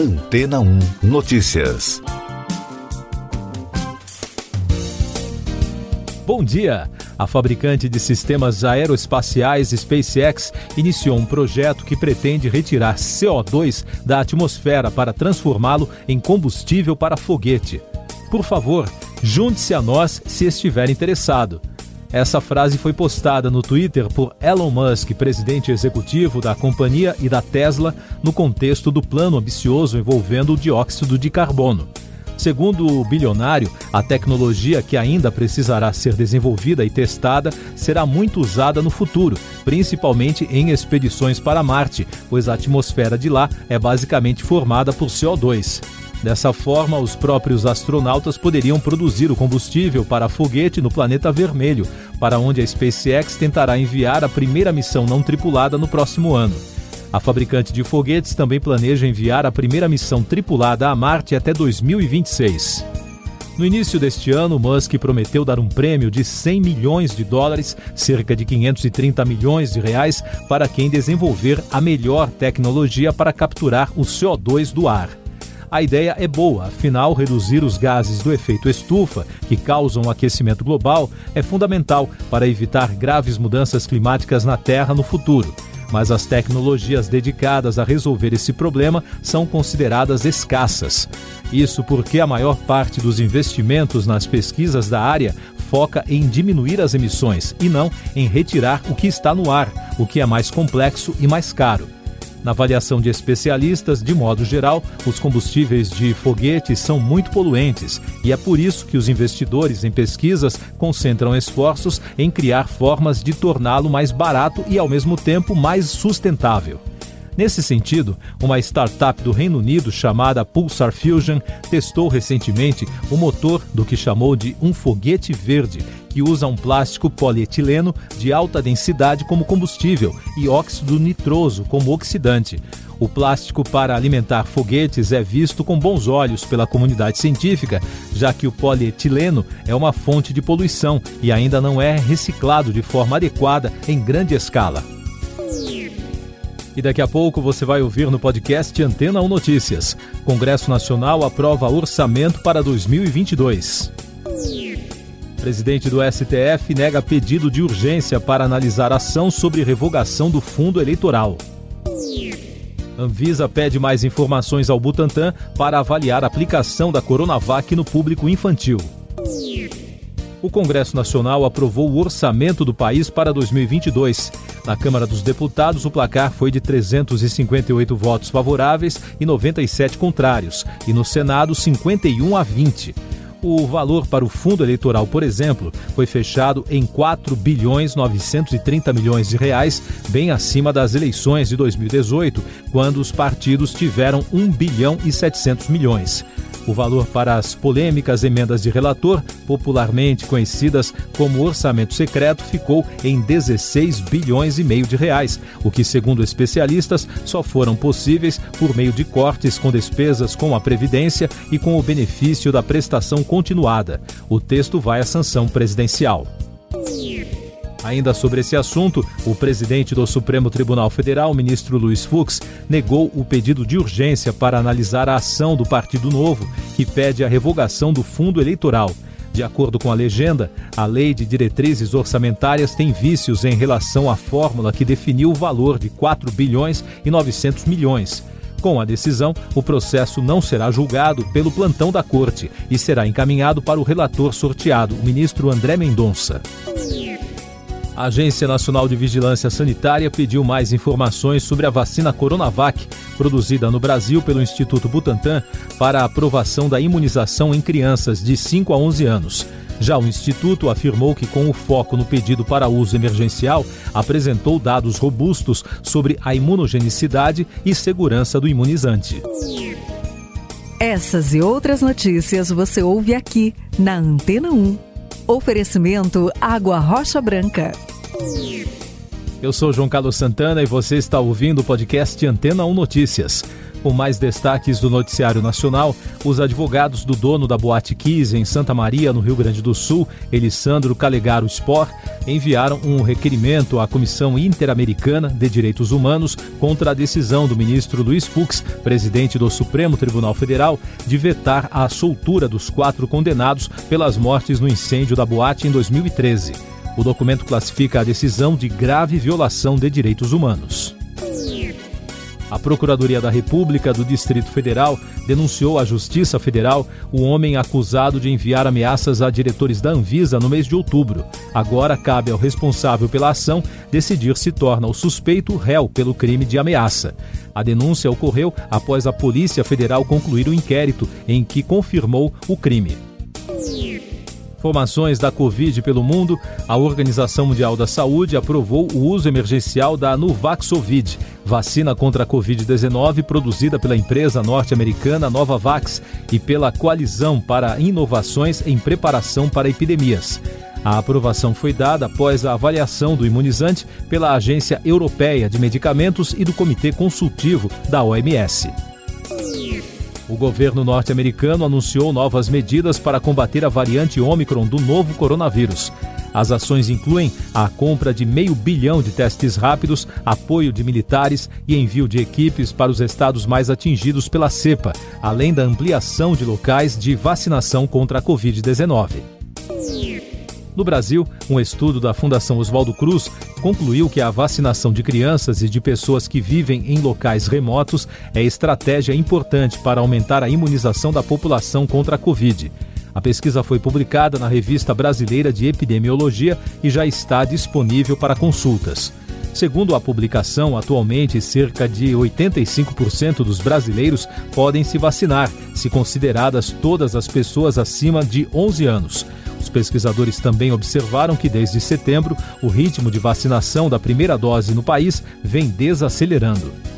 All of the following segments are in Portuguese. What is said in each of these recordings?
Antena 1 Notícias. Bom dia! A fabricante de sistemas aeroespaciais SpaceX iniciou um projeto que pretende retirar CO2 da atmosfera para transformá-lo em combustível para foguete. Por favor, junte-se a nós se estiver interessado. Essa frase foi postada no Twitter por Elon Musk, presidente executivo da companhia e da Tesla, no contexto do plano ambicioso envolvendo o dióxido de carbono. Segundo o bilionário, a tecnologia que ainda precisará ser desenvolvida e testada será muito usada no futuro, principalmente em expedições para Marte, pois a atmosfera de lá é basicamente formada por CO2. Dessa forma, os próprios astronautas poderiam produzir o combustível para foguete no planeta vermelho, para onde a SpaceX tentará enviar a primeira missão não tripulada no próximo ano. A fabricante de foguetes também planeja enviar a primeira missão tripulada a Marte até 2026. No início deste ano, Musk prometeu dar um prêmio de 100 milhões de dólares, cerca de 530 milhões de reais, para quem desenvolver a melhor tecnologia para capturar o CO2 do ar. A ideia é boa, afinal, reduzir os gases do efeito estufa, que causam o aquecimento global, é fundamental para evitar graves mudanças climáticas na Terra no futuro. Mas as tecnologias dedicadas a resolver esse problema são consideradas escassas. Isso porque a maior parte dos investimentos nas pesquisas da área foca em diminuir as emissões e não em retirar o que está no ar, o que é mais complexo e mais caro. Na avaliação de especialistas, de modo geral, os combustíveis de foguetes são muito poluentes e é por isso que os investidores em pesquisas concentram esforços em criar formas de torná-lo mais barato e, ao mesmo tempo, mais sustentável. Nesse sentido, uma startup do Reino Unido chamada Pulsar Fusion testou recentemente o motor do que chamou de um foguete verde, que usa um plástico polietileno de alta densidade como combustível e óxido nitroso como oxidante. O plástico para alimentar foguetes é visto com bons olhos pela comunidade científica, já que o polietileno é uma fonte de poluição e ainda não é reciclado de forma adequada em grande escala. E daqui a pouco você vai ouvir no podcast Antena 1 Notícias. Congresso Nacional aprova orçamento para 2022. Presidente do STF nega pedido de urgência para analisar ação sobre revogação do fundo eleitoral. Anvisa pede mais informações ao Butantan para avaliar a aplicação da Coronavac no público infantil. O Congresso Nacional aprovou o orçamento do país para 2022. Na Câmara dos Deputados, o placar foi de 358 votos favoráveis e 97 contrários, e no Senado, 51 a 20. O valor para o fundo eleitoral, por exemplo, foi fechado em 4 bilhões 930 milhões de reais, bem acima das eleições de 2018, quando os partidos tiveram 1 bilhão e 700 milhões. O valor para as polêmicas emendas de relator, popularmente conhecidas como orçamento secreto, ficou em 16 bilhões e meio de reais, o que, segundo especialistas, só foram possíveis por meio de cortes com despesas com a previdência e com o benefício da prestação continuada. O texto vai à sanção presidencial. Ainda sobre esse assunto, o presidente do Supremo Tribunal Federal, ministro Luiz Fux, negou o pedido de urgência para analisar a ação do Partido Novo, que pede a revogação do fundo eleitoral. De acordo com a legenda, a Lei de Diretrizes Orçamentárias tem vícios em relação à fórmula que definiu o valor de 4 bilhões e 900 milhões. Com a decisão, o processo não será julgado pelo plantão da Corte e será encaminhado para o relator sorteado, o ministro André Mendonça. A Agência Nacional de Vigilância Sanitária pediu mais informações sobre a vacina Coronavac, produzida no Brasil pelo Instituto Butantan, para a aprovação da imunização em crianças de 5 a 11 anos. Já o Instituto afirmou que, com o foco no pedido para uso emergencial, apresentou dados robustos sobre a imunogenicidade e segurança do imunizante. Essas e outras notícias você ouve aqui na Antena 1. Oferecimento Água Rocha Branca. Eu sou João Carlos Santana e você está ouvindo o podcast Antena 1 Notícias. Com mais destaques do Noticiário Nacional, os advogados do dono da Boate Kiss em Santa Maria, no Rio Grande do Sul, Elissandro Calegaro Spor, enviaram um requerimento à Comissão Interamericana de Direitos Humanos contra a decisão do ministro Luiz Fux, presidente do Supremo Tribunal Federal, de vetar a soltura dos quatro condenados pelas mortes no incêndio da boate em 2013. O documento classifica a decisão de grave violação de direitos humanos. A Procuradoria da República do Distrito Federal denunciou à Justiça Federal o homem acusado de enviar ameaças a diretores da Anvisa no mês de outubro. Agora cabe ao responsável pela ação decidir se torna o suspeito réu pelo crime de ameaça. A denúncia ocorreu após a Polícia Federal concluir o inquérito em que confirmou o crime. Informações da Covid pelo mundo, a Organização Mundial da Saúde aprovou o uso emergencial da Nuvaxovid, vacina contra a Covid-19 produzida pela empresa norte-americana Novavax e pela Coalizão para Inovações em Preparação para Epidemias. A aprovação foi dada após a avaliação do imunizante pela Agência Europeia de Medicamentos e do Comitê Consultivo da OMS. O governo norte-americano anunciou novas medidas para combater a variante Ômicron do novo coronavírus. As ações incluem a compra de meio bilhão de testes rápidos, apoio de militares e envio de equipes para os estados mais atingidos pela cepa, além da ampliação de locais de vacinação contra a Covid-19. No Brasil, um estudo da Fundação Oswaldo Cruz concluiu que a vacinação de crianças e de pessoas que vivem em locais remotos é estratégia importante para aumentar a imunização da população contra a Covid. A pesquisa foi publicada na Revista Brasileira de Epidemiologia e já está disponível para consultas. Segundo a publicação, atualmente cerca de 85% dos brasileiros podem se vacinar, se consideradas todas as pessoas acima de 11 anos. Os pesquisadores também observaram que desde setembro o ritmo de vacinação da primeira dose no país vem desacelerando.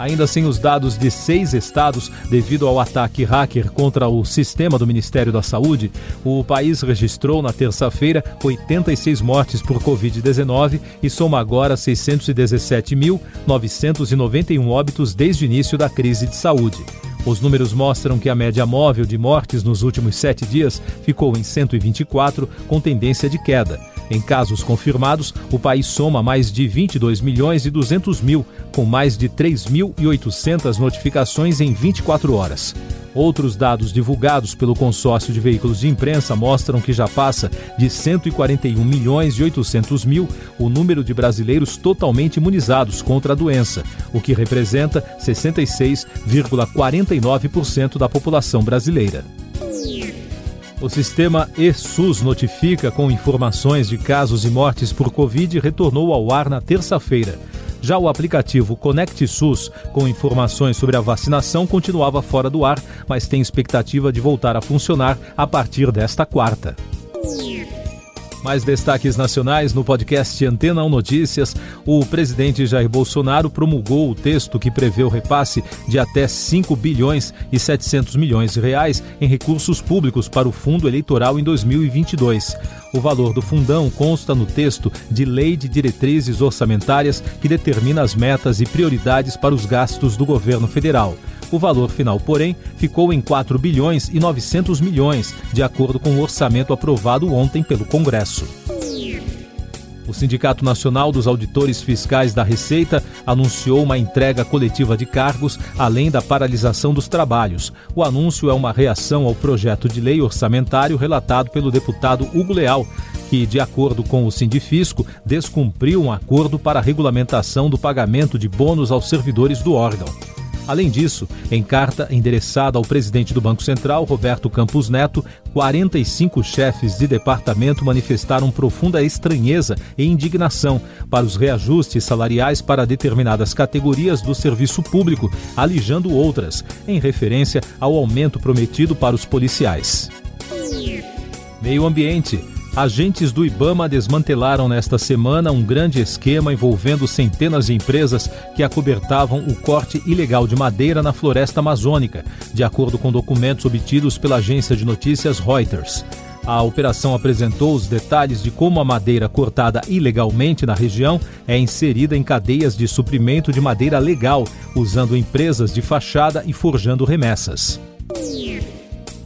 Ainda sem os dados de seis estados devido ao ataque hacker contra o sistema do Ministério da Saúde, o país registrou na terça-feira 86 mortes por Covid-19 e soma agora 617.991 óbitos desde o início da crise de saúde. Os números mostram que a média móvel de mortes nos últimos sete dias ficou em 124, com tendência de queda. Em casos confirmados, o país soma mais de 22 milhões e 200 mil, com mais de 3.800 notificações em 24 horas. Outros dados divulgados pelo consórcio de veículos de imprensa mostram que já passa de 141 milhões e 800 mil o número de brasileiros totalmente imunizados contra a doença, o que representa 66,49% da população brasileira. O sistema eSUS notifica com informações de casos e mortes por Covid retornou ao ar na terça-feira. Já o aplicativo Conect SUS, com informações sobre a vacinação, continuava fora do ar, mas tem expectativa de voltar a funcionar a partir desta quarta. Mais destaques nacionais no podcast Antena 1 Notícias. O presidente Jair Bolsonaro promulgou o texto que prevê o repasse de até 5 bilhões e 700 milhões de reais em recursos públicos para o fundo eleitoral em 2022. O valor do fundão consta no texto de Lei de Diretrizes Orçamentárias que determina as metas e prioridades para os gastos do governo federal. O valor final, porém, ficou em 4 bilhões e 900 milhões, de acordo com o orçamento aprovado ontem pelo Congresso. O Sindicato Nacional dos Auditores Fiscais da Receita anunciou uma entrega coletiva de cargos, além da paralisação dos trabalhos. O anúncio é uma reação ao projeto de lei orçamentário relatado pelo deputado Hugo Leal, que, de acordo com o Sindifisco, descumpriu um acordo para a regulamentação do pagamento de bônus aos servidores do órgão. Além disso, em carta endereçada ao presidente do Banco Central, Roberto Campos Neto, 45 chefes de departamento manifestaram profunda estranheza e indignação para os reajustes salariais para determinadas categorias do serviço público, alijando outras, em referência ao aumento prometido para os policiais. Meio Ambiente. Agentes do Ibama desmantelaram nesta semana um grande esquema envolvendo centenas de empresas que acobertavam o corte ilegal de madeira na floresta amazônica, de acordo com documentos obtidos pela agência de notícias Reuters. A operação apresentou os detalhes de como a madeira cortada ilegalmente na região é inserida em cadeias de suprimento de madeira legal, usando empresas de fachada e forjando remessas.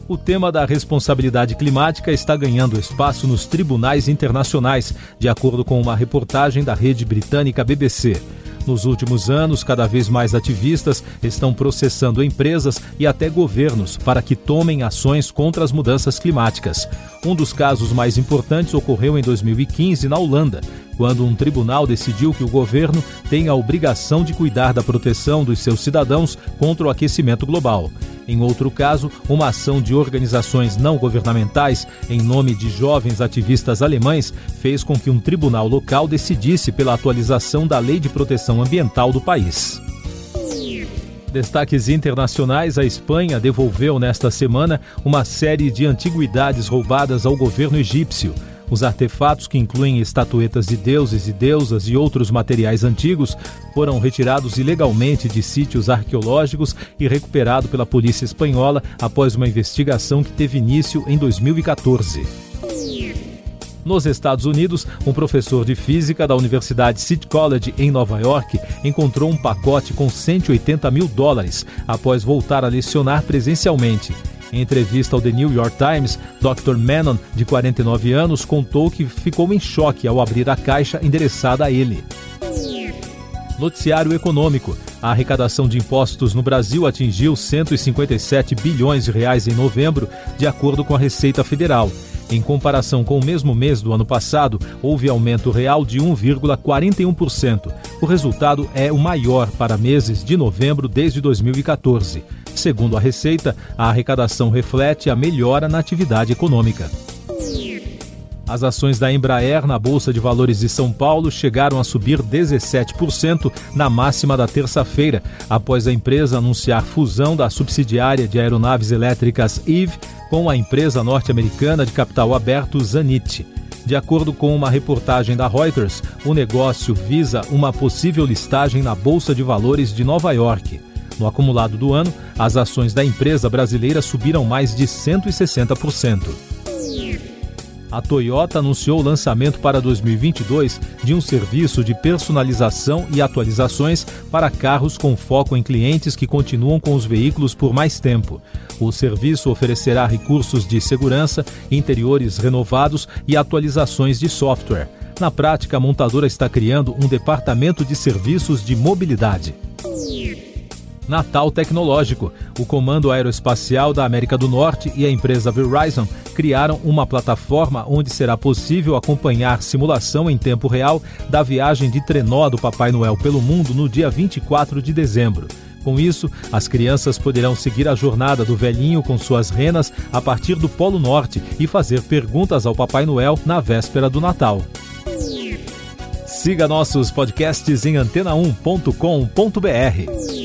O tema da responsabilidade climática está ganhando espaço nos tribunais internacionais, de acordo com uma reportagem da rede britânica BBC. Nos últimos anos, cada vez mais ativistas estão processando empresas e até governos para que tomem ações contra as mudanças climáticas. Um dos casos mais importantes ocorreu em 2015 na Holanda, quando um tribunal decidiu que o governo tem a obrigação de cuidar da proteção dos seus cidadãos contra o aquecimento global. Em outro caso, uma ação de organizações não governamentais, em nome de jovens ativistas alemães, fez com que um tribunal local decidisse pela atualização da lei de proteção ambiental do país. Destaques internacionais: a Espanha devolveu nesta semana uma série de antiguidades roubadas ao governo egípcio. Os artefatos, que incluem estatuetas de deuses e deusas e outros materiais antigos, foram retirados ilegalmente de sítios arqueológicos e recuperados pela polícia espanhola após uma investigação que teve início em 2014. Nos Estados Unidos, um professor de física da Universidade City College, em Nova York, encontrou um pacote com 180 mil dólares após voltar a lecionar presencialmente. Em entrevista ao The New York Times, Dr. Menon, de 49 anos, contou que ficou em choque ao abrir a caixa endereçada a ele. Noticiário Econômico. A arrecadação de impostos no Brasil atingiu 157 bilhões de reais em novembro, de acordo com a Receita Federal. Em comparação com o mesmo mês do ano passado, houve aumento real de 1,41%. O resultado é o maior para meses de novembro desde 2014. Segundo a Receita, a arrecadação reflete a melhora na atividade econômica. As ações da Embraer na Bolsa de Valores de São Paulo chegaram a subir 17% na máxima da terça-feira, após a empresa anunciar fusão da subsidiária de aeronaves elétricas Eve com a empresa norte-americana de capital aberto Zanit. De acordo com uma reportagem da Reuters, o negócio visa uma possível listagem na Bolsa de Valores de Nova York. No acumulado do ano, as ações da empresa brasileira subiram mais de 160%. A Toyota anunciou o lançamento para 2022 de um serviço de personalização e atualizações para carros com foco em clientes que continuam com os veículos por mais tempo. O serviço oferecerá recursos de segurança, interiores renovados e atualizações de software. Na prática, a montadora está criando um departamento de serviços de mobilidade. Natal Tecnológico. O Comando Aeroespacial da América do Norte e a empresa Verizon criaram uma plataforma onde será possível acompanhar simulação em tempo real da viagem de trenó do Papai Noel pelo mundo no dia 24 de dezembro. Com isso, as crianças poderão seguir a jornada do velhinho com suas renas a partir do Polo Norte e fazer perguntas ao Papai Noel na véspera do Natal. Siga nossos podcasts em antena1.com.br.